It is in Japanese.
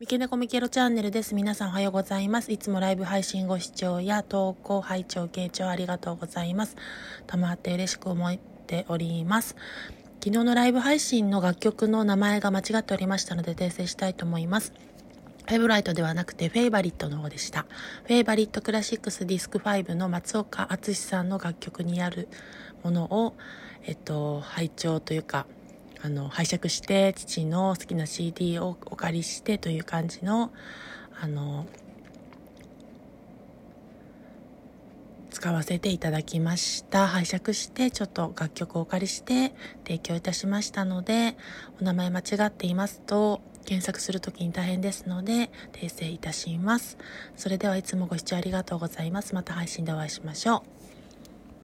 三毛猫ミケロチャンネルです。皆さんおはようございます。いつもライブ配信ご視聴や投稿、拝聴、傾聴ありがとうございます。たまって嬉しく思っております。昨日のライブ配信の楽曲の名前が間違っておりましたので訂正したいと思います。フェブライトではなくてフェイバリットの方でした。フェイバリットクラシックスディスク5の松岡敦さんの楽曲にあるものを、えっと、拝聴というか、あの、拝借して、父の好きな CD をお借りしてという感じの、あの、使わせていただきました。拝借して、ちょっと楽曲をお借りして提供いたしましたので、お名前間違っていますと、検索するときに大変ですので、訂正いたします。それではいつもご視聴ありがとうございます。また配信でお会いしましょう。